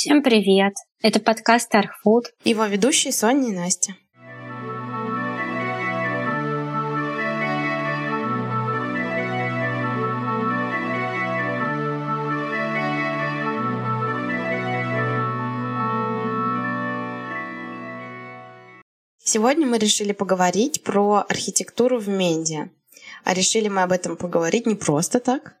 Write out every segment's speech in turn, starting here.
Всем привет! Это подкаст Архфуд. Его ведущие Соня и Настя. Сегодня мы решили поговорить про архитектуру в медиа. А решили мы об этом поговорить не просто так,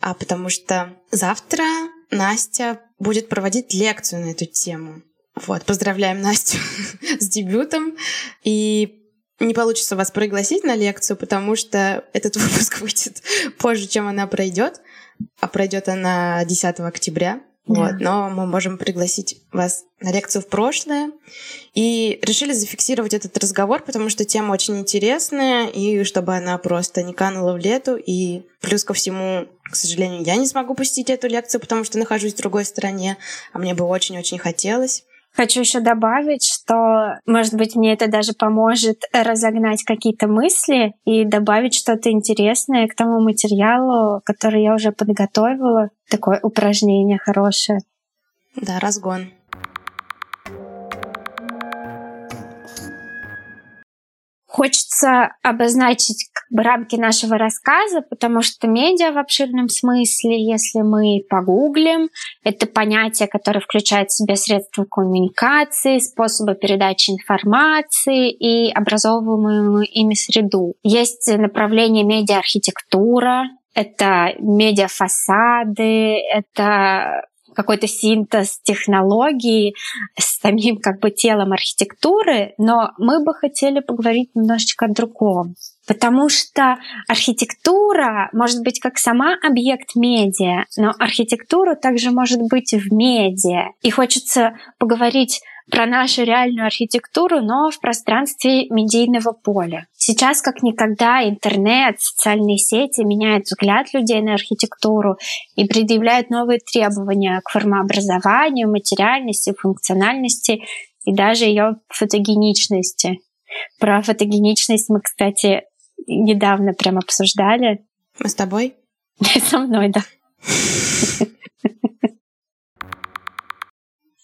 а потому что завтра Настя будет проводить лекцию на эту тему. Вот, поздравляем Настю с дебютом. И не получится вас пригласить на лекцию, потому что этот выпуск выйдет позже, чем она пройдет. А пройдет она 10 октября. Вот, но мы можем пригласить вас на лекцию в прошлое. И решили зафиксировать этот разговор, потому что тема очень интересная, и чтобы она просто не канула в лету. И плюс ко всему, к сожалению, я не смогу пустить эту лекцию, потому что нахожусь в другой стране, а мне бы очень-очень хотелось. Хочу еще добавить, что, может быть, мне это даже поможет разогнать какие-то мысли и добавить что-то интересное к тому материалу, который я уже подготовила. Такое упражнение хорошее. Да, разгон. Хочется обозначить как бы, рамки нашего рассказа, потому что медиа в обширном смысле, если мы погуглим, это понятие, которое включает в себя средства коммуникации, способы передачи информации и образовываемую ими среду. Есть направление медиа-архитектура, это медиафасады, это какой-то синтез технологий с самим как бы телом архитектуры, но мы бы хотели поговорить немножечко о другом. Потому что архитектура может быть как сама объект медиа, но архитектура также может быть в медиа. И хочется поговорить про нашу реальную архитектуру, но в пространстве медийного поля. Сейчас как никогда интернет, социальные сети меняют взгляд людей на архитектуру и предъявляют новые требования к формообразованию, материальности, функциональности и даже ее фотогеничности. Про фотогеничность мы, кстати, недавно прям обсуждали. Мы с тобой? Со мной, да.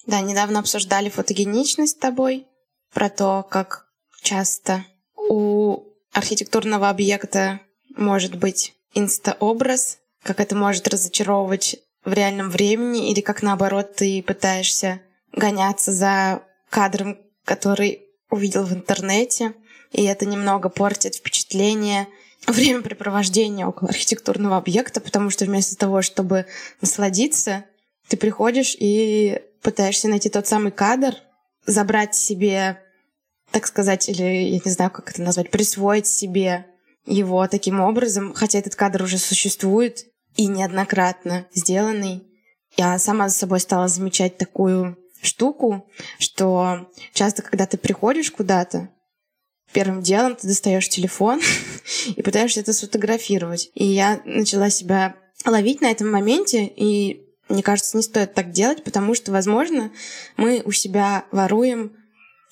Да, недавно обсуждали фотогеничность с тобой, про то, как часто у архитектурного объекта может быть инстаобраз, как это может разочаровывать в реальном времени, или как наоборот ты пытаешься гоняться за кадром, который увидел в интернете, и это немного портит впечатление времяпрепровождения около архитектурного объекта, потому что вместо того, чтобы насладиться, ты приходишь и пытаешься найти тот самый кадр, забрать себе, так сказать, или я не знаю, как это назвать, присвоить себе его таким образом, хотя этот кадр уже существует и неоднократно сделанный. Я сама за собой стала замечать такую штуку, что часто, когда ты приходишь куда-то, первым делом ты достаешь телефон и пытаешься это сфотографировать. И я начала себя ловить на этом моменте и мне кажется, не стоит так делать, потому что, возможно, мы у себя воруем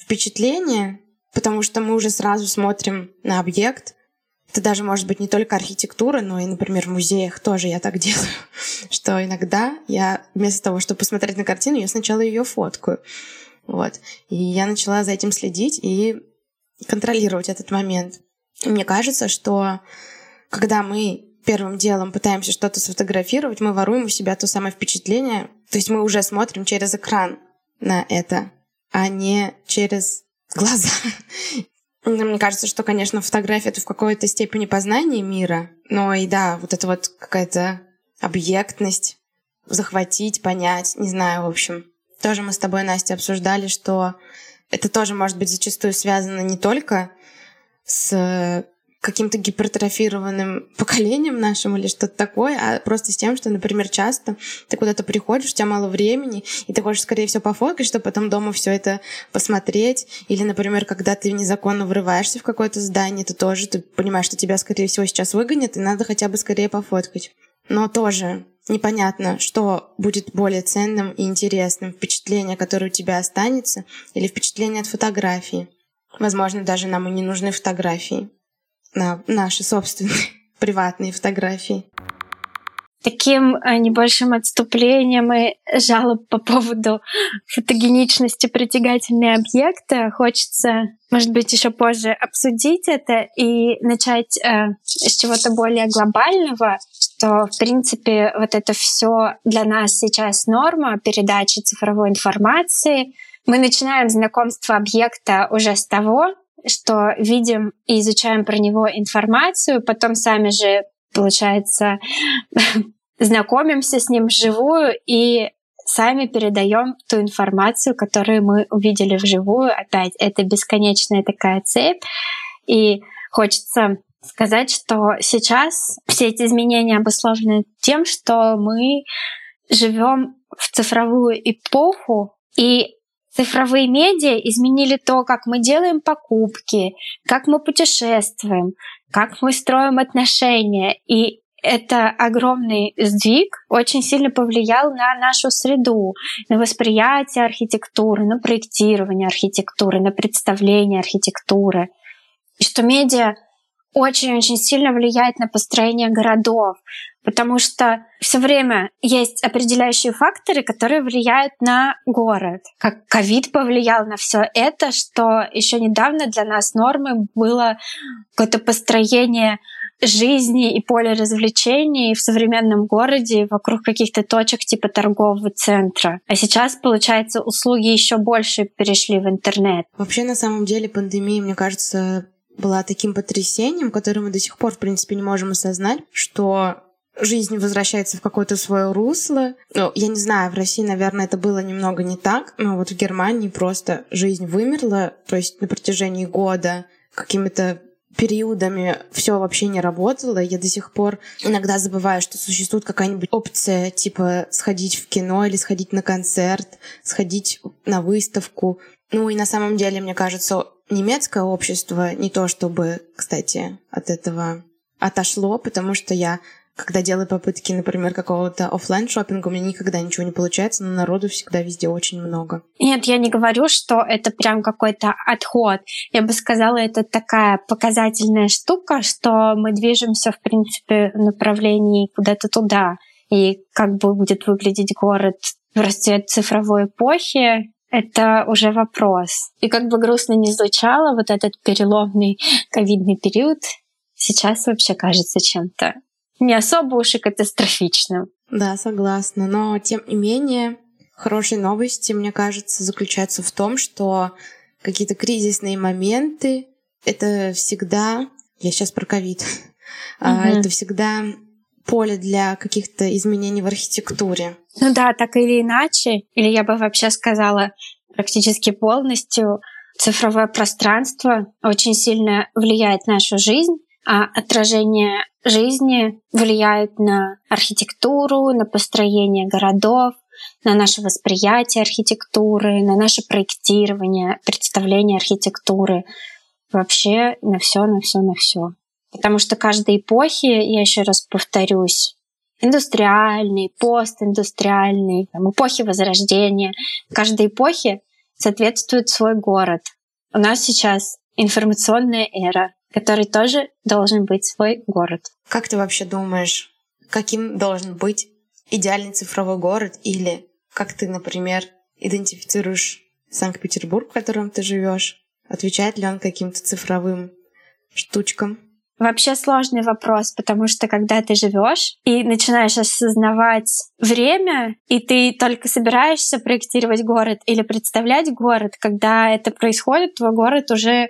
впечатление, потому что мы уже сразу смотрим на объект. Это даже может быть не только архитектура, но и, например, в музеях тоже я так делаю, что иногда я вместо того, чтобы посмотреть на картину, я сначала ее фоткаю. Вот. И я начала за этим следить и контролировать этот момент. И мне кажется, что когда мы первым делом пытаемся что-то сфотографировать, мы воруем у себя то самое впечатление. То есть мы уже смотрим через экран на это, а не через глаза. Мне кажется, что, конечно, фотография — это в какой-то степени познание мира, но и да, вот это вот какая-то объектность, захватить, понять, не знаю, в общем. Тоже мы с тобой, Настя, обсуждали, что это тоже может быть зачастую связано не только с каким-то гипертрофированным поколением нашим или что-то такое, а просто с тем, что, например, часто ты куда-то приходишь, у тебя мало времени, и ты хочешь скорее всего пофоткать, чтобы потом дома все это посмотреть. Или, например, когда ты незаконно врываешься в какое-то здание, ты тоже ты понимаешь, что тебя, скорее всего, сейчас выгонят, и надо хотя бы скорее пофоткать. Но тоже непонятно, что будет более ценным и интересным. Впечатление, которое у тебя останется, или впечатление от фотографии. Возможно, даже нам и не нужны фотографии на наши собственные приватные фотографии. таким э, небольшим отступлением и жалоб по поводу фотогеничности притягательные объекты хочется, может быть, еще позже обсудить это и начать э, с чего-то более глобального, что, в принципе, вот это все для нас сейчас норма передачи цифровой информации. Мы начинаем знакомство объекта уже с того, что видим и изучаем про него информацию, потом сами же получается, знакомимся с ним вживую и сами передаем ту информацию, которую мы увидели вживую. Опять, это бесконечная такая цепь. И хочется сказать, что сейчас все эти изменения обусловлены тем, что мы живем в цифровую эпоху, и цифровые медиа изменили то, как мы делаем покупки, как мы путешествуем, как мы строим отношения. И это огромный сдвиг очень сильно повлиял на нашу среду, на восприятие архитектуры, на проектирование архитектуры, на представление архитектуры. И что медиа очень-очень сильно влияет на построение городов, потому что все время есть определяющие факторы, которые влияют на город. Как ковид повлиял на все это, что еще недавно для нас нормой было какое-то построение жизни и поле развлечений в современном городе вокруг каких-то точек типа торгового центра. А сейчас, получается, услуги еще больше перешли в интернет. Вообще, на самом деле, пандемия, мне кажется, была таким потрясением, которое мы до сих пор, в принципе, не можем осознать, что жизнь возвращается в какое-то свое русло. Ну, я не знаю, в России, наверное, это было немного не так, но вот в Германии просто жизнь вымерла, то есть на протяжении года какими-то периодами все вообще не работало. Я до сих пор иногда забываю, что существует какая-нибудь опция, типа сходить в кино или сходить на концерт, сходить на выставку. Ну и на самом деле, мне кажется, немецкое общество не то чтобы, кстати, от этого отошло, потому что я когда делаю попытки, например, какого-то офлайн шопинга, у меня никогда ничего не получается, но народу всегда везде очень много. Нет, я не говорю, что это прям какой-то отход. Я бы сказала, это такая показательная штука, что мы движемся, в принципе, в направлении куда-то туда. И как бы будет выглядеть город в расцвет цифровой эпохи, это уже вопрос. И как бы грустно не звучало, вот этот переломный ковидный период сейчас вообще кажется чем-то не особо уж и катастрофичным. Да, согласна. Но тем не менее, хорошие новости, мне кажется, заключаются в том, что какие-то кризисные моменты это всегда, я сейчас про ковид, угу. это всегда поле для каких-то изменений в архитектуре. Ну да, так или иначе, или я бы вообще сказала практически полностью, цифровое пространство очень сильно влияет на нашу жизнь, а отражение жизни влияют на архитектуру, на построение городов, на наше восприятие архитектуры, на наше проектирование, представление архитектуры, вообще на все, на все, на все. Потому что каждой эпохи, я еще раз повторюсь, индустриальный, постиндустриальный, там, эпохи Возрождения, каждой эпохе соответствует свой город. У нас сейчас информационная эра, который тоже должен быть свой город. Как ты вообще думаешь, каким должен быть идеальный цифровой город или как ты, например, идентифицируешь Санкт-Петербург, в котором ты живешь? Отвечает ли он каким-то цифровым штучкам? Вообще сложный вопрос, потому что когда ты живешь и начинаешь осознавать время, и ты только собираешься проектировать город или представлять город, когда это происходит, твой город уже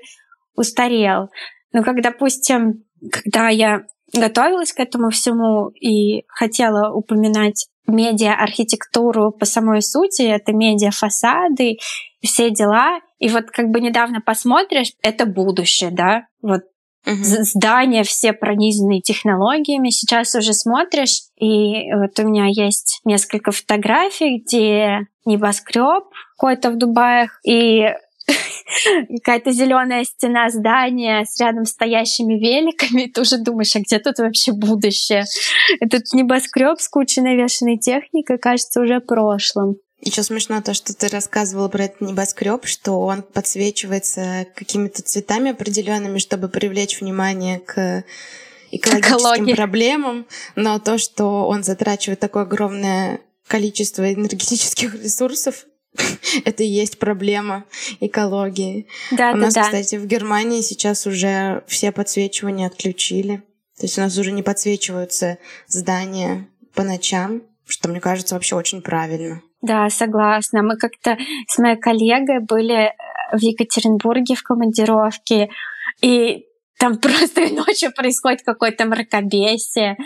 устарел. Ну, как, допустим, когда я готовилась к этому всему и хотела упоминать медиа-архитектуру по самой сути, это медиа-фасады, все дела. И вот как бы недавно посмотришь, это будущее, да, вот Угу. Здания все пронизаны технологиями. Сейчас уже смотришь, и вот у меня есть несколько фотографий, где небоскреб какой-то в Дубаях, и какая-то зеленая стена здания с рядом стоящими великами, ты уже думаешь, а где тут вообще будущее? Этот небоскреб с кучей навешенной техникой кажется уже прошлым. Еще смешно то, что ты рассказывала про этот небоскреб, что он подсвечивается какими-то цветами определенными, чтобы привлечь внимание к экологическим Экология. проблемам, но то, что он затрачивает такое огромное количество энергетических ресурсов, это и есть проблема экологии. Да, у да, нас, да. кстати, в Германии сейчас уже все подсвечивания отключили. То есть у нас уже не подсвечиваются здания по ночам, что, мне кажется, вообще очень правильно. Да, согласна. Мы как-то с моей коллегой были в Екатеринбурге в командировке, и там просто ночью происходит какое-то мракобесие.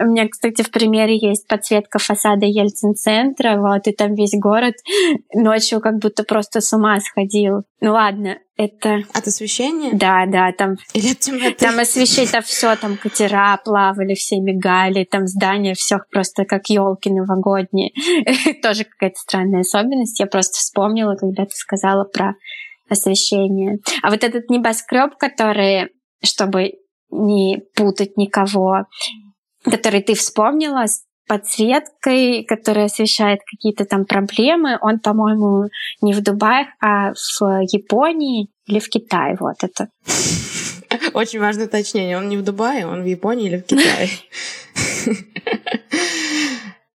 У меня, кстати, в примере есть подсветка фасада Ельцин-центра, вот, и там весь город ночью как будто просто с ума сходил. Ну ладно, это... От освещения? Да, да, там... Или от темноты? Там освещение, там все, там катера плавали, все мигали, там здания, все просто как елки новогодние. Тоже какая-то странная особенность. Я просто вспомнила, когда ты сказала про освещение. А вот этот небоскреб, который чтобы не путать никого, который ты вспомнила с подсветкой, которая освещает какие-то там проблемы. Он, по-моему, не в Дубае, а в Японии или в Китае. Вот это. Очень важное уточнение. Он не в Дубае, он в Японии или в Китае.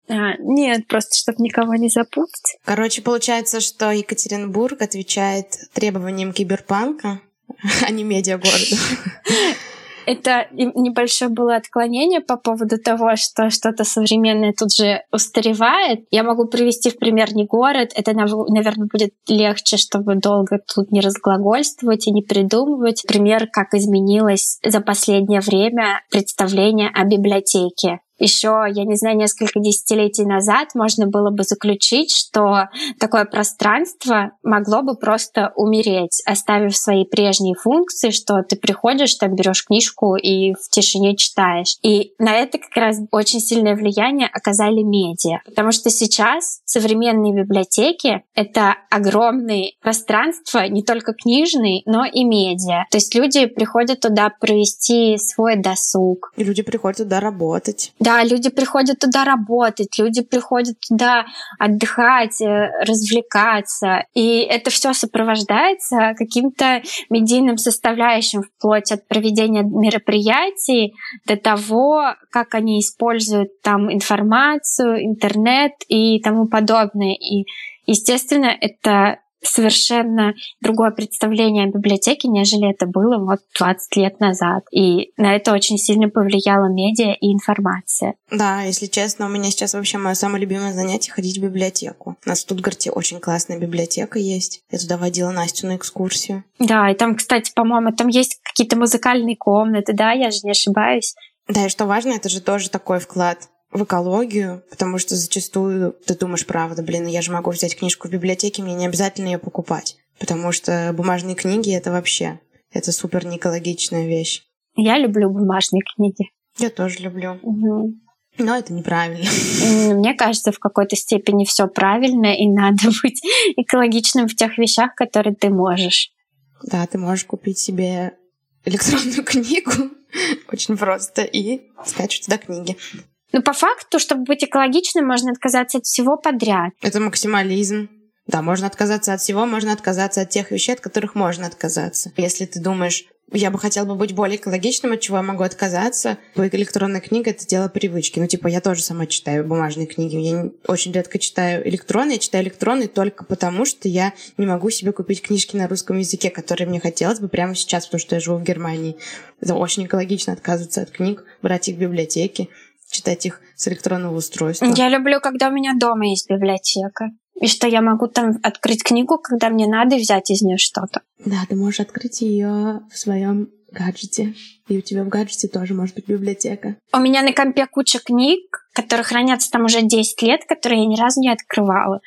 А, нет, просто чтобы никого не запутать. Короче, получается, что Екатеринбург отвечает требованиям киберпанка, а не медиа города. Это небольшое было отклонение по поводу того, что что-то современное тут же устаревает. Я могу привести в пример не город. Это, наверное, будет легче, чтобы долго тут не разглагольствовать и не придумывать. Пример, как изменилось за последнее время представление о библиотеке еще, я не знаю, несколько десятилетий назад можно было бы заключить, что такое пространство могло бы просто умереть, оставив свои прежние функции, что ты приходишь, там берешь книжку и в тишине читаешь. И на это как раз очень сильное влияние оказали медиа. Потому что сейчас современные библиотеки — это огромные пространства, не только книжные, но и медиа. То есть люди приходят туда провести свой досуг. И люди приходят туда работать. Да, люди приходят туда работать, люди приходят туда отдыхать, э, развлекаться. И это все сопровождается каким-то медийным составляющим, вплоть от проведения мероприятий до того, как они используют там информацию, интернет и тому подобное. И, естественно, это совершенно другое представление о библиотеке, нежели это было вот 20 лет назад. И на это очень сильно повлияла медиа и информация. Да, если честно, у меня сейчас вообще мое самое любимое занятие — ходить в библиотеку. У нас в Стутгарте очень классная библиотека есть. Я туда водила Настю на экскурсию. Да, и там, кстати, по-моему, там есть какие-то музыкальные комнаты, да, я же не ошибаюсь. Да, и что важно, это же тоже такой вклад в экологию, потому что зачастую ты думаешь, правда, блин, я же могу взять книжку в библиотеке, мне не обязательно ее покупать, потому что бумажные книги — это вообще, это супер неэкологичная вещь. Я люблю бумажные книги. Я тоже люблю. Угу. Но это неправильно. Мне кажется, в какой-то степени все правильно, и надо быть экологичным в тех вещах, которые ты можешь. Да, ты можешь купить себе электронную книгу очень просто и скачивать туда книги. Но по факту, чтобы быть экологичным, можно отказаться от всего подряд. Это максимализм. Да, можно отказаться от всего, можно отказаться от тех вещей, от которых можно отказаться. Если ты думаешь, я бы хотел бы быть более экологичным, от чего я могу отказаться. Электронная книга — это дело привычки. Ну, типа, я тоже сама читаю бумажные книги. Я очень редко читаю электронные. Я читаю электронные только потому, что я не могу себе купить книжки на русском языке, которые мне хотелось бы прямо сейчас, потому что я живу в Германии. Это очень экологично отказываться от книг, брать их в библиотеке читать их с электронного устройства. Я люблю, когда у меня дома есть библиотека. И что я могу там открыть книгу, когда мне надо, и взять из нее что-то. Да, ты можешь открыть ее в своем гаджете. И у тебя в гаджете тоже может быть библиотека. У меня на компе куча книг, которые хранятся там уже 10 лет, которые я ни разу не открывала.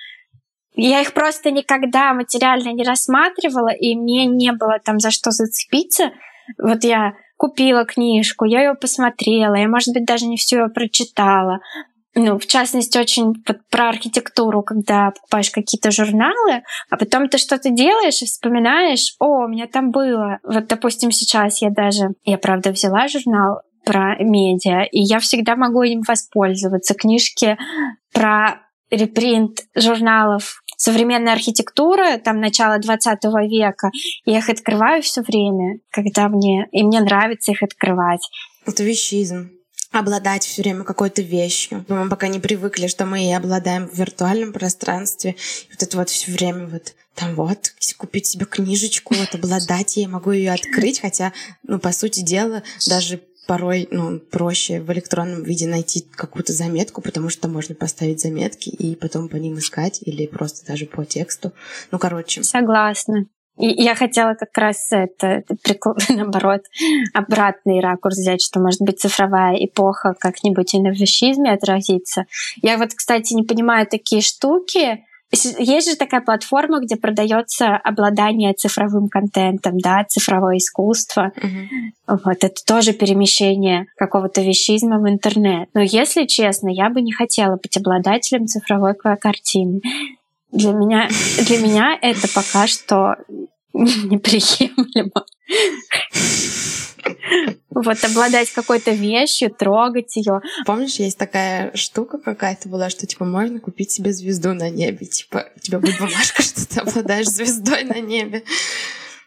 Я их просто никогда материально не рассматривала, и мне не было там за что зацепиться. Вот я купила книжку, я ее посмотрела, я, может быть, даже не все ее прочитала. Ну, в частности, очень вот про архитектуру, когда покупаешь какие-то журналы, а потом ты что-то делаешь и вспоминаешь, о, у меня там было. Вот, допустим, сейчас я даже, я, правда, взяла журнал про медиа, и я всегда могу им воспользоваться. Книжки про репринт журналов современная архитектура, там, начала 20 века, я их открываю все время, когда мне... И мне нравится их открывать. Это вещизм обладать все время какой-то вещью. Мы пока не привыкли, что мы и обладаем в виртуальном пространстве. И вот это вот все время вот там вот, купить себе книжечку, вот обладать ей, могу ее открыть, хотя, ну, по сути дела, даже порой ну, проще в электронном виде найти какую-то заметку, потому что можно поставить заметки и потом по ним искать или просто даже по тексту. Ну, короче. Согласна. И я хотела как раз это, наоборот, обратный ракурс взять, что, может быть, цифровая эпоха как-нибудь и на вещизме отразится. Я вот, кстати, не понимаю такие штуки, есть же такая платформа, где продается обладание цифровым контентом, да, цифровое искусство. Mm-hmm. Вот это тоже перемещение какого-то вещизма в интернет. Но если честно, я бы не хотела быть обладателем цифровой картины. Для меня, для меня это пока что неприемлемо. Вот обладать какой-то вещью, трогать ее. Помнишь, есть такая штука какая-то была, что типа можно купить себе звезду на небе. Типа у тебя будет бумажка, что ты обладаешь звездой на небе.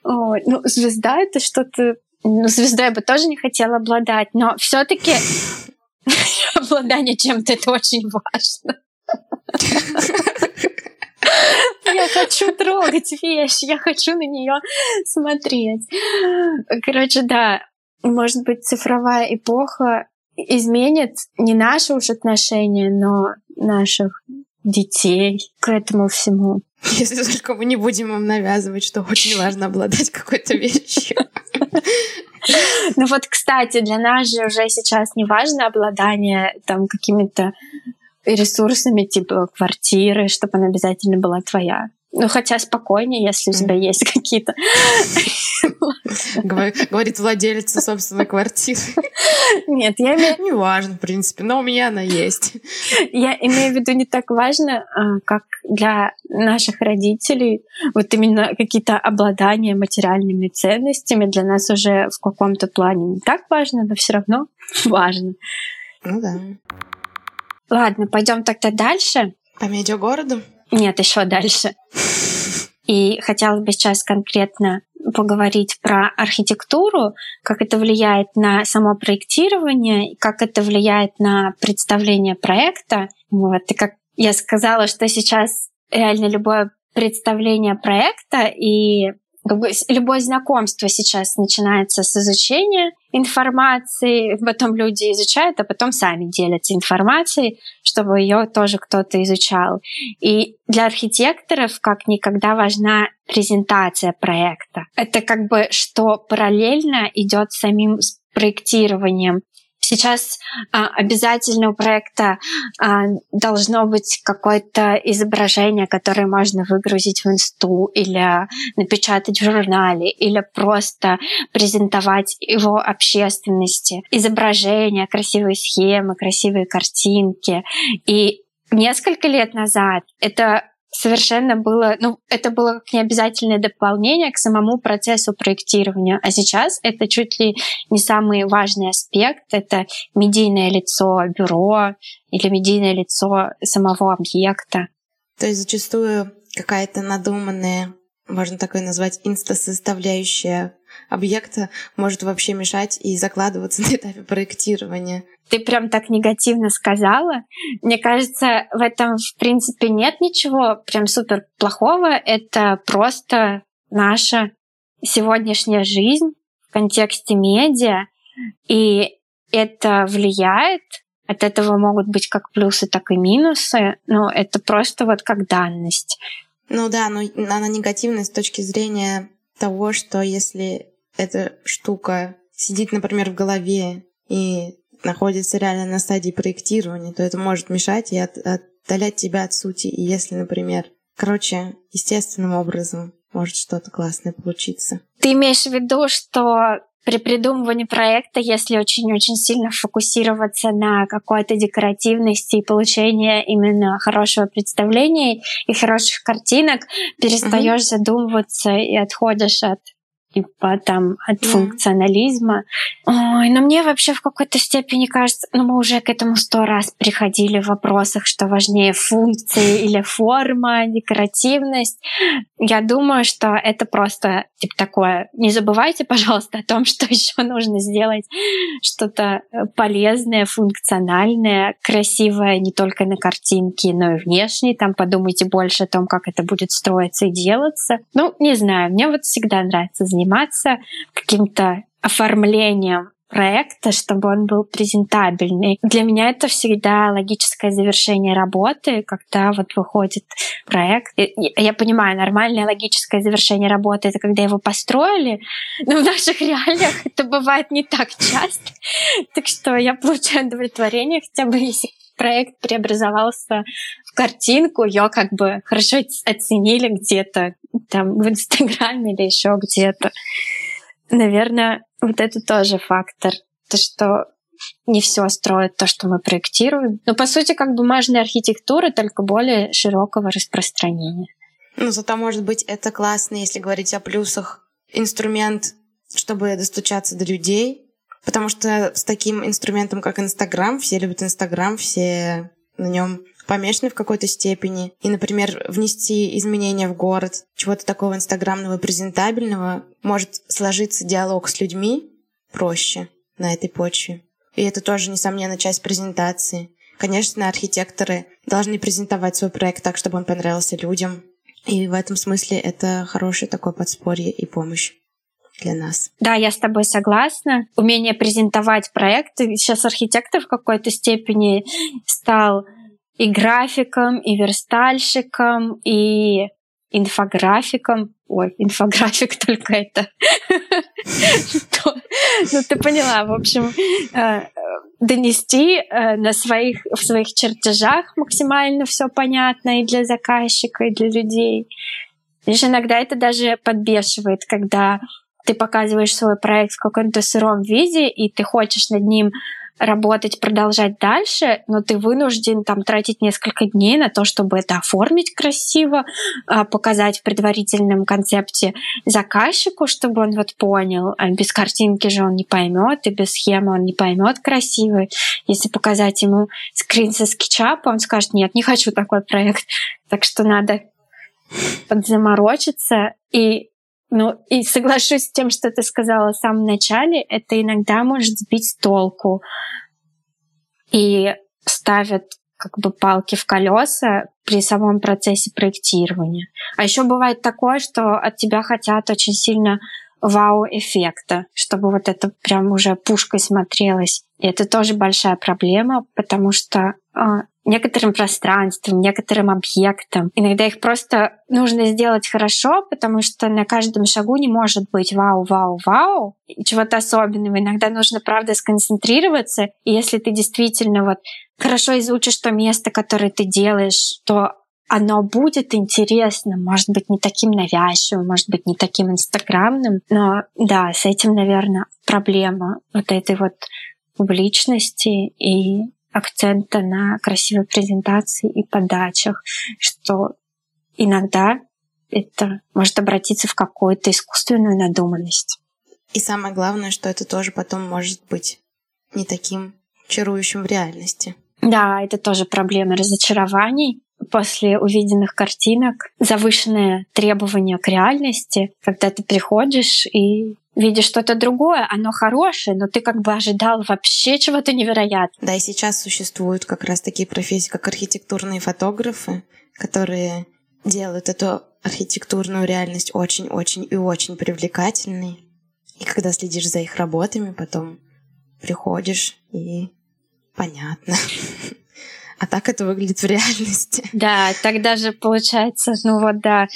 Ой, ну звезда это что-то... Ну, звездой я бы тоже не хотела обладать, но все таки обладание чем-то это очень важно. Я хочу трогать вещь, я хочу на нее смотреть. Короче, да, может быть, цифровая эпоха изменит не наши уж отношения, но наших детей к этому всему. Если только мы не будем им навязывать, что очень важно обладать какой-то вещью. Ну вот, кстати, для нас же уже сейчас не важно обладание там какими-то ресурсами типа квартиры, чтобы она обязательно была твоя. Ну, хотя спокойнее, если у тебя есть какие-то... Говорит владелица собственной квартиры. Нет, я имею... Не важно, в принципе, но у меня она есть. Я имею в виду не так важно, а, как для наших родителей. Вот именно какие-то обладания материальными ценностями для нас уже в каком-то плане не так важно, но все равно важно. Ну да. Ладно, пойдем тогда дальше. По медиагороду? Нет, еще дальше. И хотелось бы сейчас конкретно поговорить про архитектуру, как это влияет на само проектирование, как это влияет на представление проекта. Вот. И как я сказала, что сейчас реально любое представление проекта и любое знакомство сейчас начинается с изучения информации, потом люди изучают, а потом сами делятся информацией, чтобы ее тоже кто-то изучал. И для архитекторов как никогда важна презентация проекта. Это как бы что параллельно идет самим проектированием. Сейчас а, обязательно у проекта а, должно быть какое-то изображение, которое можно выгрузить в инсту или напечатать в журнале, или просто презентовать его общественности. Изображения, красивые схемы, красивые картинки. И несколько лет назад это совершенно было, ну, это было как необязательное дополнение к самому процессу проектирования. А сейчас это чуть ли не самый важный аспект. Это медийное лицо бюро или медийное лицо самого объекта. То есть зачастую какая-то надуманная, можно такое назвать, инста-составляющая объекта может вообще мешать и закладываться на этапе проектирования. Ты прям так негативно сказала. Мне кажется, в этом, в принципе, нет ничего прям супер плохого. Это просто наша сегодняшняя жизнь в контексте медиа. И это влияет. От этого могут быть как плюсы, так и минусы. Но это просто вот как данность. Ну да, но она негативная с точки зрения того, что если эта штука сидит, например, в голове и находится реально на стадии проектирования, то это может мешать и от, отдалять тебя от сути. И если, например, короче, естественным образом может что-то классное получиться. Ты имеешь в виду, что при придумывании проекта, если очень-очень сильно фокусироваться на какой-то декоративности и получении именно хорошего представления и хороших картинок, перестаешь угу. задумываться и отходишь от типа там от mm. функционализма. Ой, но мне вообще в какой-то степени кажется, ну мы уже к этому сто раз приходили в вопросах, что важнее функции или форма, декоративность. Я думаю, что это просто типа такое. Не забывайте, пожалуйста, о том, что еще нужно сделать что-то полезное, функциональное, красивое не только на картинке, но и внешне. Там подумайте больше о том, как это будет строиться и делаться. Ну, не знаю, мне вот всегда нравится заниматься заниматься каким-то оформлением проекта, чтобы он был презентабельный. Для меня это всегда логическое завершение работы, когда вот выходит проект. Я понимаю, нормальное логическое завершение работы — это когда его построили, но в наших реалиях это бывает не так часто. Так что я получаю удовлетворение хотя бы если проект преобразовался в картинку, ее как бы хорошо оценили где-то там в Инстаграме или еще где-то. Наверное, вот это тоже фактор. То, что не все строят то, что мы проектируем. Но по сути, как бумажная архитектура, только более широкого распространения. Ну, зато, может быть, это классно, если говорить о плюсах. Инструмент, чтобы достучаться до людей, потому что с таким инструментом, как Инстаграм, все любят Инстаграм, все на нем помешаны в какой-то степени. И, например, внести изменения в город, чего-то такого инстаграмного, презентабельного, может сложиться диалог с людьми проще на этой почве. И это тоже, несомненно, часть презентации. Конечно, архитекторы должны презентовать свой проект так, чтобы он понравился людям. И в этом смысле это хорошее такое подспорье и помощь для нас. Да, я с тобой согласна. Умение презентовать проекты. Сейчас архитектор в какой-то степени стал и графиком, и верстальщиком, и инфографиком. Ой, инфографик только это. Ну, ты поняла, в общем, э, донести э, на своих, в своих чертежах максимально все понятно и для заказчика, и для людей. Лишь иногда это даже подбешивает, когда ты показываешь свой проект в каком-то сыром виде, и ты хочешь над ним работать, продолжать дальше, но ты вынужден там тратить несколько дней на то, чтобы это оформить красиво, а, показать в предварительном концепте заказчику, чтобы он вот понял. А без картинки же он не поймет, и без схемы он не поймет красивый. Если показать ему скрин со скетчапа, он скажет, нет, не хочу такой проект. Так что надо подзаморочиться и ну, и соглашусь с тем, что ты сказала в самом начале, это иногда может сбить толку и ставят как бы палки в колеса при самом процессе проектирования. А еще бывает такое, что от тебя хотят очень сильно вау-эффекта, чтобы вот это прям уже пушкой смотрелось. И это тоже большая проблема, потому что а, некоторым пространствам, некоторым объектам. Иногда их просто нужно сделать хорошо, потому что на каждом шагу не может быть вау, вау, вау, чего-то особенного. Иногда нужно, правда, сконцентрироваться. И если ты действительно вот хорошо изучишь то место, которое ты делаешь, то оно будет интересным, может быть, не таким навязчивым, может быть, не таким инстаграмным, но да, с этим, наверное, проблема вот этой вот публичности и акцента на красивой презентации и подачах, что иногда это может обратиться в какую-то искусственную надуманность. И самое главное, что это тоже потом может быть не таким чарующим в реальности. Да, это тоже проблема разочарований после увиденных картинок, завышенное требование к реальности, когда ты приходишь и видишь что-то другое, оно хорошее, но ты как бы ожидал вообще чего-то невероятного. Да, и сейчас существуют как раз такие профессии, как архитектурные фотографы, которые делают эту архитектурную реальность очень-очень и очень привлекательной. И когда следишь за их работами, потом приходишь и понятно. А так это выглядит в реальности. Да, тогда же получается, ну вот да,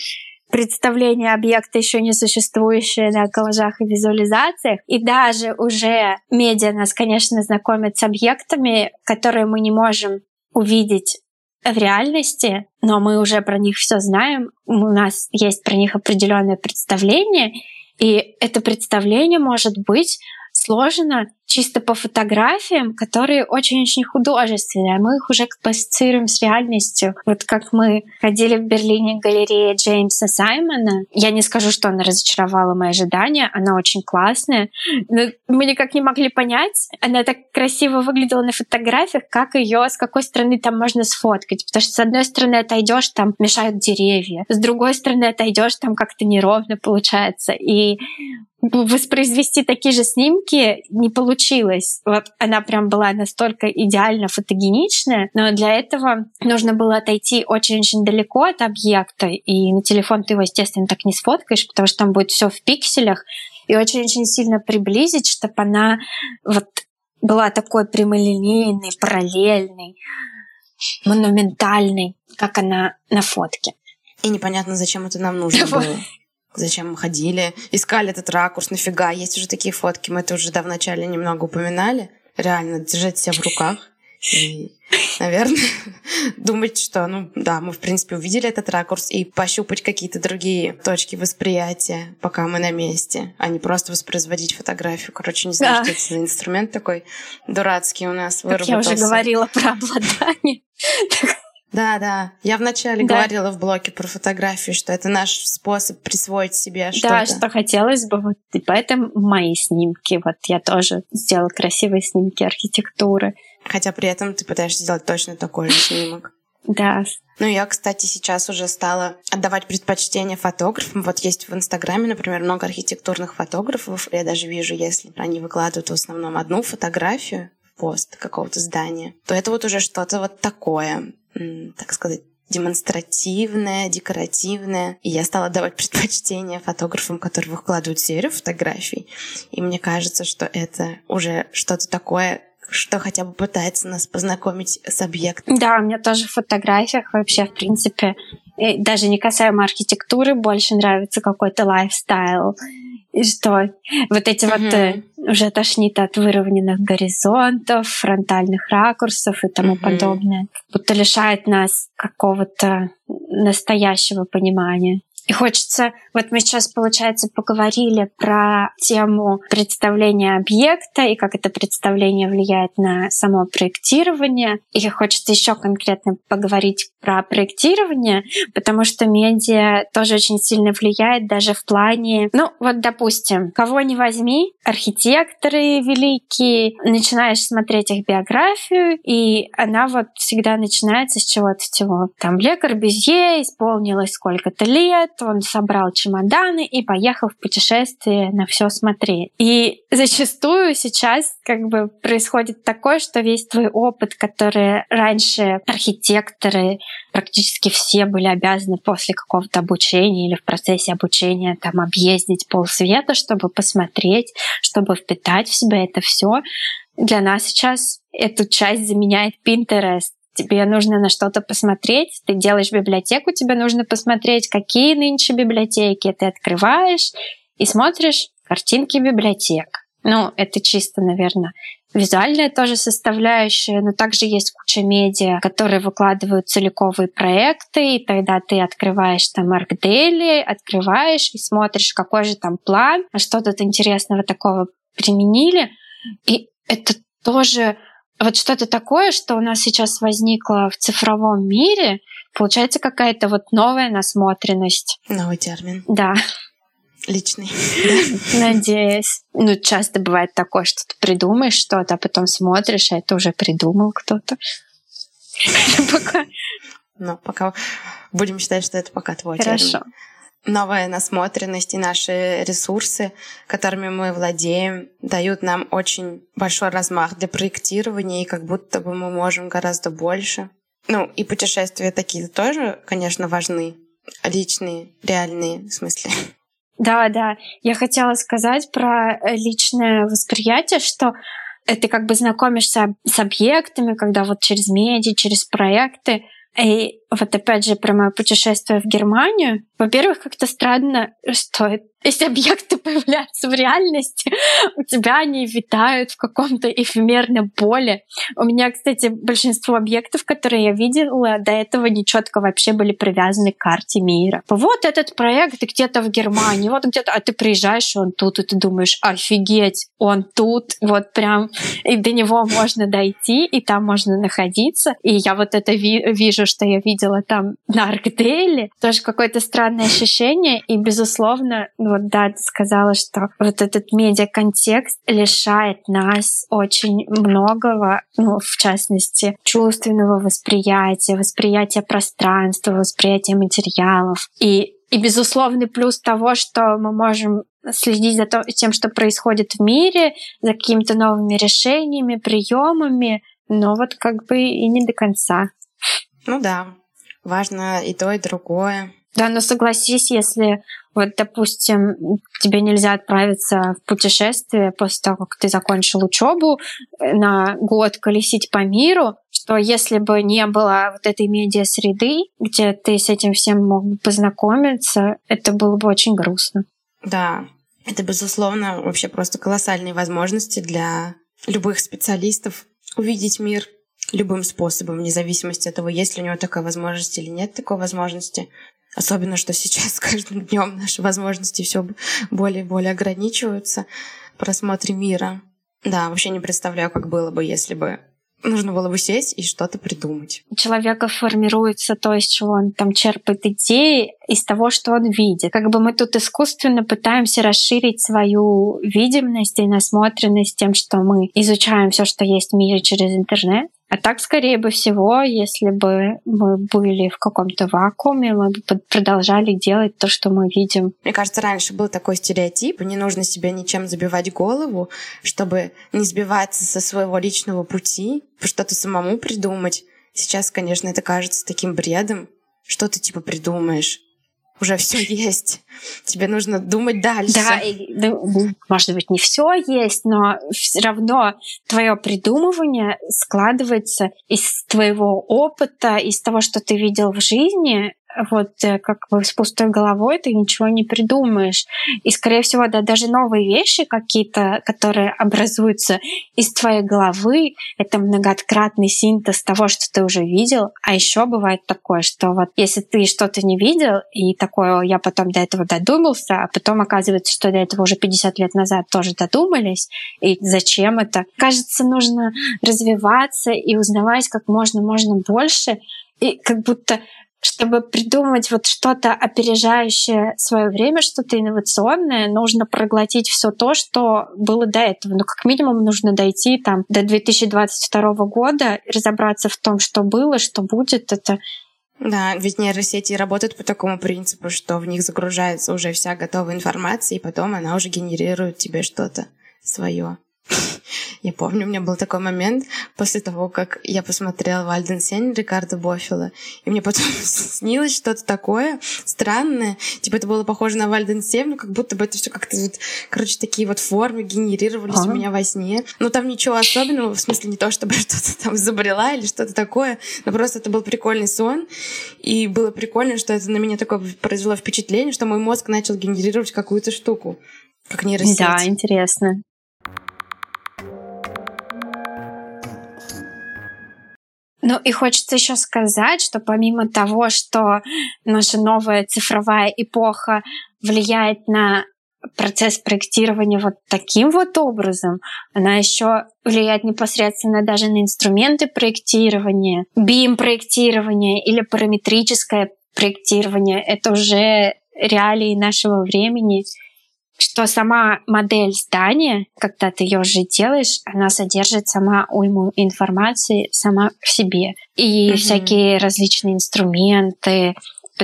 представление объекта еще не существующее на коллажах и визуализациях. И даже уже медиа нас, конечно, знакомят с объектами, которые мы не можем увидеть в реальности, но мы уже про них все знаем, у нас есть про них определенное представление, и это представление может быть сложно чисто по фотографиям, которые очень-очень художественные. Мы их уже ассоциируем с реальностью. Вот как мы ходили в Берлине к галерее Джеймса Саймона. Я не скажу, что она разочаровала мои ожидания. Она очень классная. Но мы никак не могли понять. Она так красиво выглядела на фотографиях, как ее, с какой стороны там можно сфоткать. Потому что с одной стороны отойдешь, там мешают деревья. С другой стороны отойдешь, там как-то неровно получается. И воспроизвести такие же снимки не получилось. Вот она прям была настолько идеально фотогеничная, но для этого нужно было отойти очень-очень далеко от объекта, и на телефон ты его, естественно, так не сфоткаешь, потому что там будет все в пикселях, и очень-очень сильно приблизить, чтобы она вот была такой прямолинейной, параллельной, монументальной, как она на фотке. И непонятно, зачем это нам нужно было зачем мы ходили, искали этот ракурс, нафига. Есть уже такие фотки, мы это уже да, в начале немного упоминали. Реально, держать себя в руках. И, наверное, думать, что, ну, да, мы, в принципе, увидели этот ракурс и пощупать какие-то другие точки восприятия, пока мы на месте, а не просто воспроизводить фотографию. Короче, не знаю, да. что это за инструмент такой дурацкий у нас как выработался. я уже говорила про обладание. Да, да. Я вначале да. говорила в блоке про фотографию, что это наш способ присвоить себе что-то. Да, что хотелось бы. Вот, и поэтому мои снимки. Вот я тоже сделала красивые снимки архитектуры. Хотя при этом ты пытаешься сделать точно такой же снимок. Да. Ну, я, кстати, сейчас уже стала отдавать предпочтение фотографам. Вот есть в Инстаграме, например, много архитектурных фотографов. Я даже вижу, если они выкладывают в основном одну фотографию, пост какого-то здания, то это вот уже что-то вот такое так сказать, демонстративное, декоративное. И я стала давать предпочтение фотографам, которые выкладывают серию фотографий. И мне кажется, что это уже что-то такое, что хотя бы пытается нас познакомить с объектом. Да, меня тоже в фотографиях вообще, в принципе, даже не касаемо архитектуры, больше нравится какой-то лайфстайл. И что вот эти вот уже тошнит от выровненных горизонтов, фронтальных ракурсов и тому подобное. Будто лишает нас какого-то настоящего понимания. И хочется, вот мы сейчас, получается, поговорили про тему представления объекта и как это представление влияет на само проектирование. И хочется еще конкретно поговорить про проектирование, потому что медиа тоже очень сильно влияет даже в плане, ну вот, допустим, кого не возьми, архитекторы великие, начинаешь смотреть их биографию, и она вот всегда начинается с чего-то всего. Там Ле Корбюзье исполнилось сколько-то лет, он собрал чемоданы и поехал в путешествие на все смотреть. И зачастую сейчас как бы происходит такое, что весь твой опыт, который раньше архитекторы практически все были обязаны после какого-то обучения или в процессе обучения там объездить полсвета, чтобы посмотреть, чтобы впитать в себя это все. Для нас сейчас эту часть заменяет Pinterest тебе нужно на что-то посмотреть, ты делаешь библиотеку, тебе нужно посмотреть, какие нынче библиотеки ты открываешь и смотришь картинки библиотек. Ну, это чисто, наверное, визуальная тоже составляющая, но также есть куча медиа, которые выкладывают целиковые проекты, и тогда ты открываешь там ArcDaily, открываешь и смотришь, какой же там план, а что тут интересного такого применили. И это тоже вот что-то такое, что у нас сейчас возникло в цифровом мире, получается какая-то вот новая насмотренность. Новый термин. Да. Личный. Надеюсь. Ну, часто бывает такое, что ты придумаешь что-то, а потом смотришь, а это уже придумал кто-то. Пока. Ну, пока будем считать, что это пока твой Хорошо. Новая насмотренность и наши ресурсы, которыми мы владеем, дают нам очень большой размах для проектирования, и как будто бы мы можем гораздо больше. Ну, и путешествия такие тоже, конечно, важны. Личные, реальные, в смысле. Да, да. Я хотела сказать про личное восприятие, что ты как бы знакомишься с объектами, когда вот через медиа, через проекты, и вот опять же про мое путешествие в Германию. Во-первых, как-то странно, что если объекты появляются в реальности, у тебя они витают в каком-то эфемерном поле. У меня, кстати, большинство объектов, которые я видела, до этого нечетко вообще были привязаны к карте мира. Вот этот проект где-то в Германии, вот где-то, а ты приезжаешь, он тут, и ты думаешь, офигеть, он тут, вот прям, и до него можно дойти, и там можно находиться. И я вот это ви- вижу, что я видела там на Аркдейле, тоже какое-то странное ощущение, и, безусловно, вот да, ты сказала, что вот этот медиа-контекст лишает нас очень многого, ну, в частности, чувственного восприятия, восприятия пространства, восприятия материалов. И и безусловный плюс того, что мы можем следить за тем, что происходит в мире, за какими-то новыми решениями, приемами, но вот как бы и не до конца. Ну да, важно и то, и другое. Да, но согласись, если вот, допустим, тебе нельзя отправиться в путешествие после того, как ты закончил учебу э, на год колесить по миру, что если бы не было вот этой медиа-среды, где ты с этим всем мог бы познакомиться, это было бы очень грустно. Да, это, безусловно, вообще просто колоссальные возможности для любых специалистов увидеть мир любым способом, вне зависимости от того, есть ли у него такая возможность или нет такой возможности. Особенно, что сейчас с каждым днем наши возможности все более и более ограничиваются просмотре мира. Да, вообще не представляю, как было бы, если бы нужно было бы сесть и что-то придумать. Человека формируется то, из чего он там черпает идеи, из того, что он видит. Как бы мы тут искусственно пытаемся расширить свою видимость и насмотренность тем, что мы изучаем все, что есть в мире через интернет. А так, скорее бы всего, если бы мы были в каком-то вакууме, мы бы продолжали делать то, что мы видим. Мне кажется, раньше был такой стереотип, не нужно себе ничем забивать голову, чтобы не сбиваться со своего личного пути, что-то самому придумать. Сейчас, конечно, это кажется таким бредом. Что ты типа придумаешь? Уже все есть. Тебе нужно думать дальше. Да, и, ну, может быть, не все есть, но все равно твое придумывание складывается из твоего опыта, из того, что ты видел в жизни, вот э, как бы с пустой головой ты ничего не придумаешь. И, скорее всего, да, даже новые вещи какие-то, которые образуются из твоей головы, это многократный синтез того, что ты уже видел. А еще бывает такое, что вот если ты что-то не видел, и такое я потом до этого додумался, а потом оказывается, что до этого уже 50 лет назад тоже додумались, и зачем это? Кажется, нужно развиваться и узнавать как можно, можно больше, и как будто чтобы придумать вот что-то опережающее свое время, что-то инновационное, нужно проглотить все то, что было до этого. Ну, как минимум, нужно дойти там до 2022 года, разобраться в том, что было, что будет. Это да, ведь нейросети работают по такому принципу, что в них загружается уже вся готовая информация, и потом она уже генерирует тебе что-то свое. Я помню, у меня был такой момент после того, как я посмотрела Вальден Сень Рикардо Боффила, и мне потом снилось что-то такое странное. Типа это было похоже на Вальден Сень, но как будто бы это все как-то вот, короче, такие вот формы генерировались а? у меня во сне. Но там ничего особенного, в смысле не то, чтобы что-то там изобрела или что-то такое, но просто это был прикольный сон, и было прикольно, что это на меня такое произвело впечатление, что мой мозг начал генерировать какую-то штуку, как нейросеть. Да, интересно. Ну и хочется еще сказать, что помимо того, что наша новая цифровая эпоха влияет на процесс проектирования вот таким вот образом, она еще влияет непосредственно даже на инструменты проектирования, BIM-проектирование или параметрическое проектирование. Это уже реалии нашего времени что сама модель здания, когда ты ее уже делаешь, она содержит сама уйму информации сама в себе. И mm-hmm. всякие различные инструменты,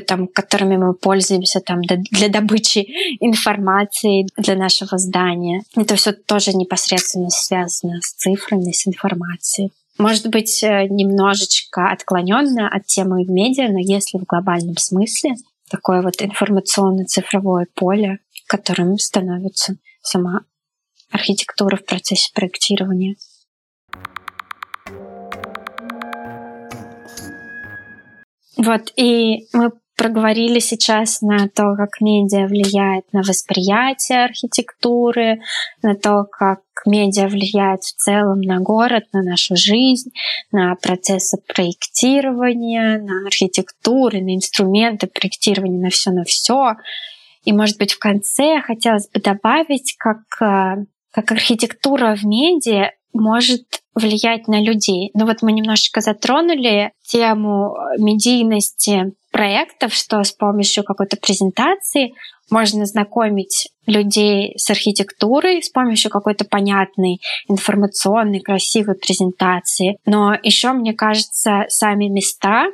там, которыми мы пользуемся там, для добычи информации для нашего здания. Это все тоже непосредственно связано с цифрами, с информацией. Может быть, э, немножечко отклоненно от темы медиа, но если в глобальном смысле такое вот информационно-цифровое поле которым становится сама архитектура в процессе проектирования. Вот, и мы проговорили сейчас на то, как медиа влияет на восприятие архитектуры, на то, как медиа влияет в целом на город, на нашу жизнь, на процессы проектирования, на архитектуру, на инструменты проектирования, на все, на все. И, может быть, в конце хотелось бы добавить, как, э, как архитектура в медиа может влиять на людей. Ну вот мы немножечко затронули тему медийности проектов, что с помощью какой-то презентации можно знакомить людей с архитектурой с помощью какой-то понятной информационной, красивой презентации. Но еще, мне кажется, сами места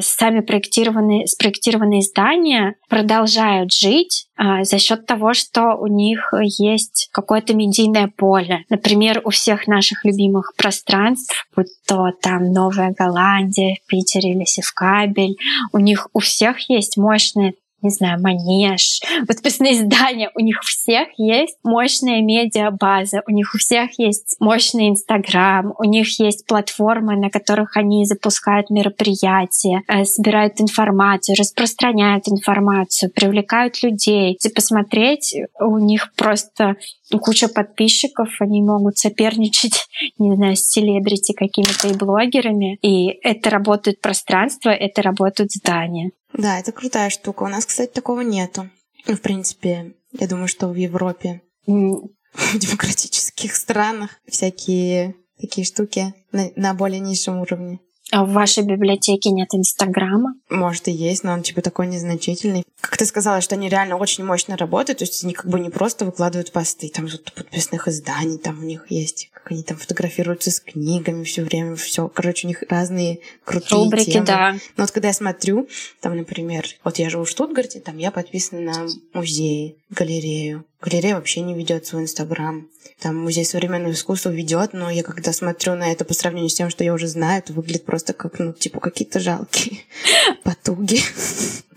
сами проектированные, спроектированные здания продолжают жить а, за счет того, что у них есть какое-то медийное поле. Например, у всех наших любимых пространств, будь то там Новая Голландия в Питере или Севкабель, у них у всех есть мощная не знаю, манеж, подписные издания, у них всех есть мощная медиабаза, у них у всех есть мощный Инстаграм, у них есть платформы, на которых они запускают мероприятия, э, собирают информацию, распространяют информацию, привлекают людей. Если посмотреть, у них просто куча подписчиков, они могут соперничать, не знаю, с селебрити какими-то и блогерами. И это работает пространство, это работают здания. Да, это крутая штука. У нас, кстати, такого нету. Ну, в принципе, я думаю, что в Европе, в демократических странах всякие такие штуки на, на более низшем уровне. А в вашей библиотеке нет Инстаграма? Может и есть, но он типа такой незначительный. Как ты сказала, что они реально очень мощно работают, то есть они как бы не просто выкладывают посты, там тут подписных изданий, там у них есть, как они там фотографируются с книгами все время, все, короче, у них разные крутые Рубрики, темы. да. Но вот когда я смотрю, там, например, вот я живу в Штутгарте, там я подписана на музеи, галерею. Галерея вообще не ведет свой Инстаграм. Там музей современного искусства ведет, но я когда смотрю на это по сравнению с тем, что я уже знаю, это выглядит просто как, ну, типа, какие-то жалкие потуги.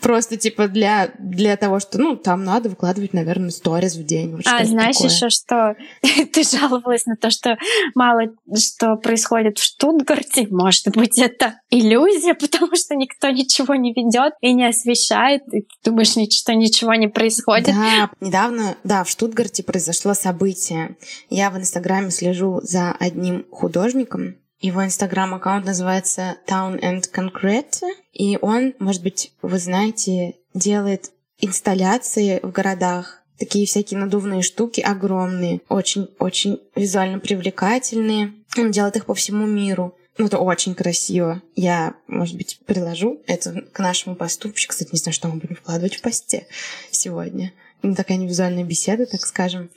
Просто, типа, для, для того, что, ну, там надо выкладывать, наверное, сторис в день. Вот а, знаешь такое. еще, что ты жаловалась на то, что мало что происходит в Штутгарте. Может быть, это иллюзия, потому что никто ничего не ведет и не освещает. И ты думаешь, что ничего не происходит. Да, недавно, да, в Штутгарте произошло событие. Я в Инстаграме слежу за одним художником. Его инстаграм-аккаунт называется Town and Concrete. И он, может быть, вы знаете, делает инсталляции в городах. Такие всякие надувные штуки огромные, очень-очень визуально привлекательные. Он делает их по всему миру. Ну, это очень красиво. Я, может быть, приложу это к нашему посту. Вообще, кстати, не знаю, что мы будем вкладывать в посте сегодня. Такая невизуальная беседа, так скажем.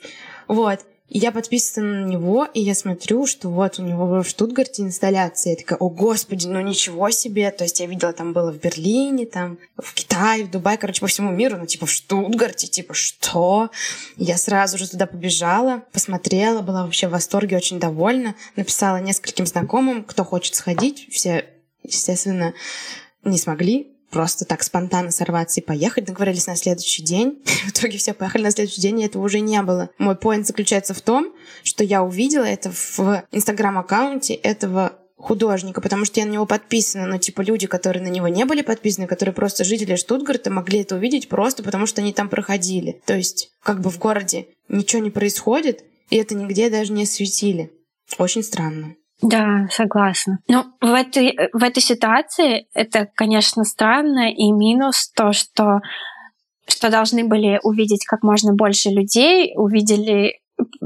Вот. Я подписана на него, и я смотрю, что вот у него в Штутгарте инсталляция. Я такая, о господи, ну ничего себе. То есть я видела, там было в Берлине, там в Китае, в Дубае, короче, по всему миру, ну типа в Штутгарте, типа что? Я сразу же туда побежала, посмотрела, была вообще в восторге, очень довольна. Написала нескольким знакомым, кто хочет сходить. Все, естественно, не смогли, просто так спонтанно сорваться и поехать. Договорились на следующий день. В итоге все поехали на следующий день, и этого уже не было. Мой поинт заключается в том, что я увидела это в инстаграм-аккаунте этого художника, потому что я на него подписана, но типа люди, которые на него не были подписаны, которые просто жители Штутгарта, могли это увидеть просто потому, что они там проходили. То есть как бы в городе ничего не происходит, и это нигде даже не осветили. Очень странно. Да, согласна. Ну, в этой, в этой ситуации это, конечно, странно, и минус то, что, что должны были увидеть как можно больше людей, увидели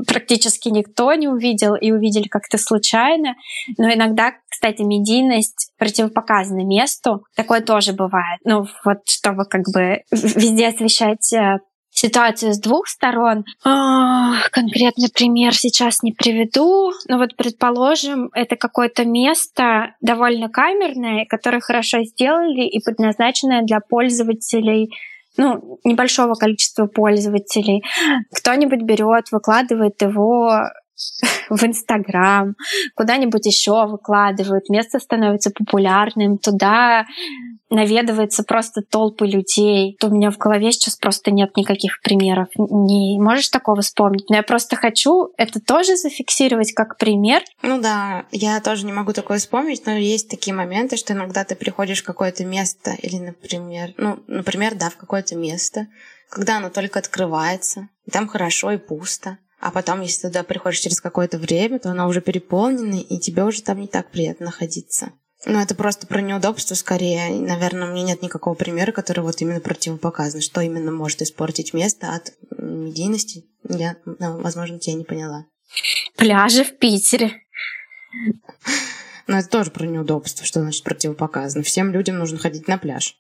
практически никто не увидел и увидели как-то случайно. Но иногда, кстати, медийность противопоказана месту. Такое тоже бывает. Ну, вот чтобы как бы везде освещать э, ситуацию с двух сторон. А, конкретный пример сейчас не приведу, но вот предположим, это какое-то место довольно камерное, которое хорошо сделали и предназначенное для пользователей ну, небольшого количества пользователей. Кто-нибудь берет, выкладывает его в Инстаграм, куда-нибудь еще выкладывают, место становится популярным, туда наведывается просто толпы людей. То у меня в голове сейчас просто нет никаких примеров. Не можешь такого вспомнить? Но я просто хочу это тоже зафиксировать как пример. Ну да, я тоже не могу такое вспомнить, но есть такие моменты, что иногда ты приходишь в какое-то место или, например, ну, например, да, в какое-то место, когда оно только открывается, и там хорошо и пусто. А потом, если туда приходишь через какое-то время, то оно уже переполнено, и тебе уже там не так приятно находиться. Ну, это просто про неудобство скорее. Наверное, у меня нет никакого примера, который вот именно противопоказан. Что именно может испортить место от медийности, я, ну, возможно, тебя не поняла. Пляжи в Питере. Но это тоже про неудобство, что значит противопоказано. Всем людям нужно ходить на пляж.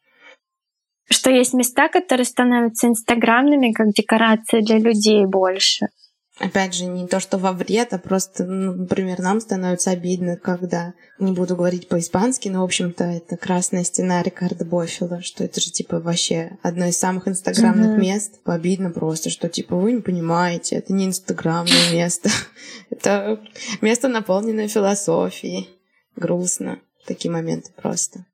Что есть места, которые становятся инстаграмными, как декорация для людей больше. Опять же, не то, что во вред, а просто, ну, например, нам становится обидно, когда, не буду говорить по-испански, но, в общем-то, это «Красная стена» Рикардо Бофила, что это же, типа, вообще одно из самых инстаграмных mm-hmm. мест. Обидно просто, что, типа, вы не понимаете, это не инстаграмное место. Это место, наполненное философией. Грустно. Такие моменты просто.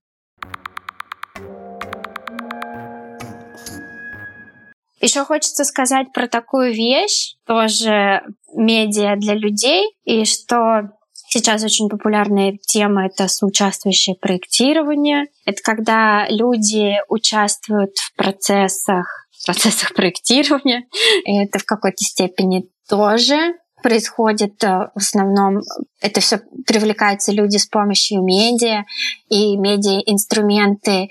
Еще хочется сказать про такую вещь, тоже медиа для людей, и что Сейчас очень популярная тема — это соучаствующее проектирование. Это когда люди участвуют в процессах, в процессах проектирования. И это в какой-то степени тоже происходит э, в основном, это все привлекаются люди с помощью медиа, и медиа-инструменты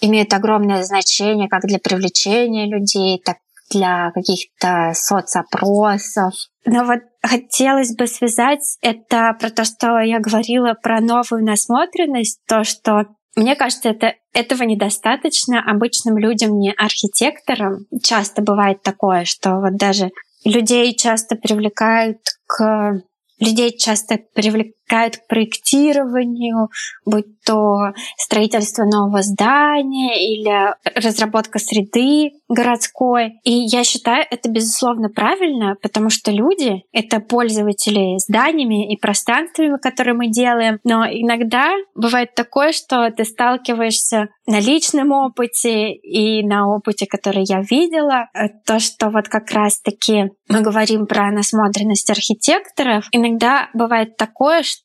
имеют огромное значение как для привлечения людей, так для каких-то соцопросов. Но вот хотелось бы связать это про то, что я говорила про новую насмотренность, то, что мне кажется, это, этого недостаточно обычным людям, не архитекторам. Часто бывает такое, что вот даже людей часто привлекают к людей часто привлекают к проектированию, будь то строительство нового здания или разработка среды городской. И я считаю это безусловно правильно, потому что люди — это пользователи зданиями и пространствами, которые мы делаем. Но иногда бывает такое, что ты сталкиваешься на личном опыте и на опыте, который я видела, то, что вот как раз-таки мы говорим про насмотренность архитекторов, иногда бывает такое, что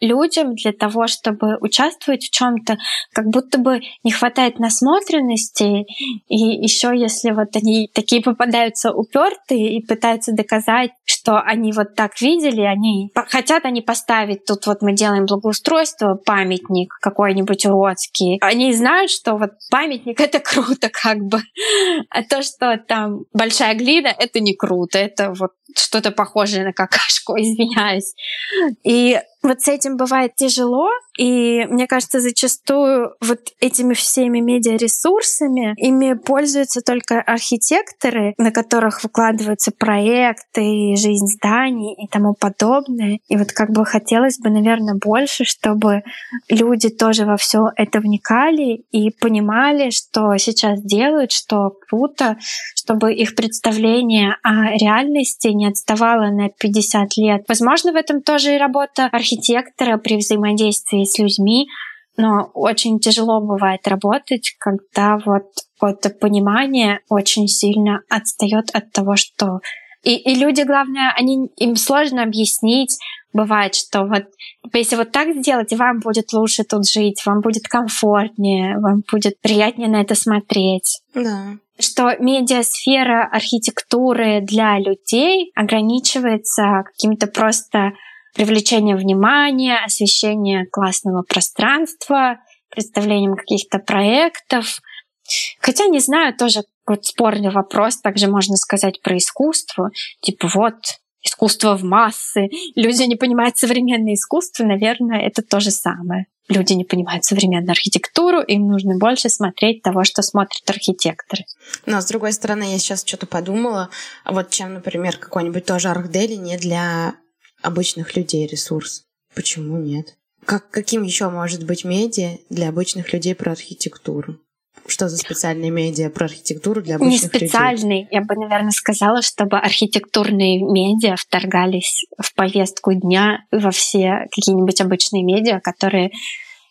людям для того, чтобы участвовать в чем-то, как будто бы не хватает насмотренности, и еще если вот они такие попадаются упертые и пытаются доказать, что они вот так видели, они хотят они поставить, тут вот мы делаем благоустройство, памятник какой-нибудь уродский. Они знают, что вот памятник — это круто как бы. А то, что там большая глина, это не круто. Это вот что-то похожее на какашку, извиняюсь. И вот с этим бывает тяжело, и мне кажется, зачастую вот этими всеми медиаресурсами ими пользуются только архитекторы, на которых выкладываются проекты, жизнь зданий и тому подобное. И вот как бы хотелось бы, наверное, больше, чтобы люди тоже во все это вникали и понимали, что сейчас делают, что круто, чтобы их представление о реальности не отставало на 50 лет. Возможно, в этом тоже и работа архитектора при взаимодействии с людьми, но очень тяжело бывает работать, когда вот какое-то понимание очень сильно отстает от того, что и, и люди, главное, они, им сложно объяснить. Бывает, что вот если вот так сделать, вам будет лучше тут жить, вам будет комфортнее, вам будет приятнее на это смотреть. Да. Что медиасфера архитектуры для людей ограничивается каким-то просто привлечением внимания, освещением классного пространства, представлением каких-то проектов. Хотя, не знаю, тоже вот спорный вопрос, также можно сказать про искусство. Типа вот, искусство в массы. Люди не понимают современное искусство, наверное, это то же самое. Люди не понимают современную архитектуру, им нужно больше смотреть того, что смотрят архитекторы. Но, с другой стороны, я сейчас что-то подумала, вот чем, например, какой-нибудь тоже Архдели не для обычных людей ресурс. Почему нет? Как, каким еще может быть медиа для обычных людей про архитектуру? что за специальные медиа про архитектуру для обычных Не специальный. Людей? Я бы, наверное, сказала, чтобы архитектурные медиа вторгались в повестку дня во все какие-нибудь обычные медиа, которые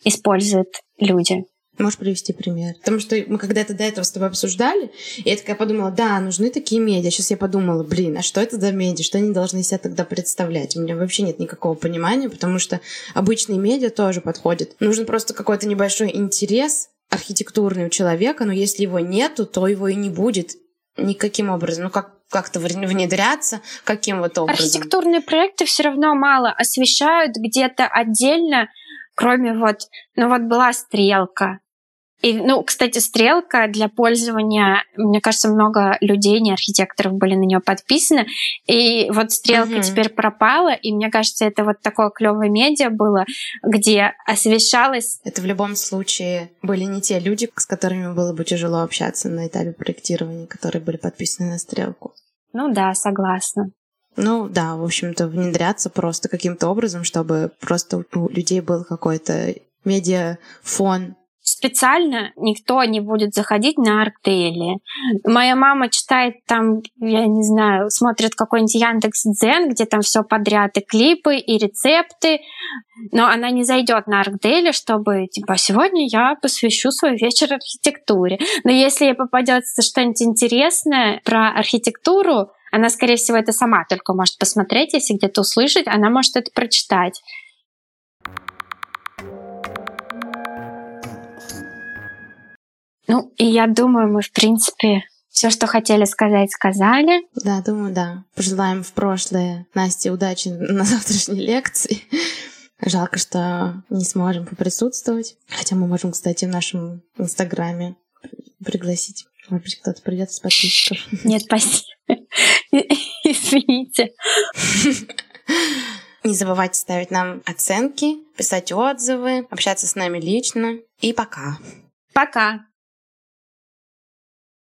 используют люди. Можешь привести пример? Потому что мы когда-то до этого с тобой обсуждали, и я такая подумала, да, нужны такие медиа. Сейчас я подумала, блин, а что это за медиа? Что они должны себя тогда представлять? У меня вообще нет никакого понимания, потому что обычные медиа тоже подходят. Нужен просто какой-то небольшой интерес архитектурный у человека, но если его нету, то его и не будет никаким образом. Ну, как как-то внедряться, каким вот образом? Архитектурные проекты все равно мало освещают где-то отдельно, кроме вот, ну вот была стрелка, и, ну, кстати, стрелка для пользования, мне кажется, много людей, не архитекторов, были на нее подписаны. И вот стрелка угу. теперь пропала, и мне кажется, это вот такое клевое медиа было, где освещалось. Это в любом случае были не те люди, с которыми было бы тяжело общаться на этапе проектирования, которые были подписаны на стрелку. Ну да, согласна. Ну да, в общем-то, внедряться просто каким-то образом, чтобы просто у людей был какой-то медиа-фон специально никто не будет заходить на Арктейле. Моя мама читает там, я не знаю, смотрит какой-нибудь Яндекс Дзен, где там все подряд, и клипы, и рецепты, но она не зайдет на Аркдейле, чтобы, типа, сегодня я посвящу свой вечер архитектуре. Но если ей попадется что-нибудь интересное про архитектуру, она, скорее всего, это сама только может посмотреть, если где-то услышать, она может это прочитать. Ну, и я думаю, мы, в принципе, все, что хотели сказать, сказали. Да, думаю, да. Пожелаем в прошлое Насте удачи на завтрашней лекции. Жалко, что не сможем поприсутствовать. Хотя мы можем, кстати, в нашем инстаграме пригласить. Может быть, кто-то придет из подписчиков. Нет, спасибо. Извините. Не забывайте ставить нам оценки, писать отзывы, общаться с нами лично. И пока. Пока.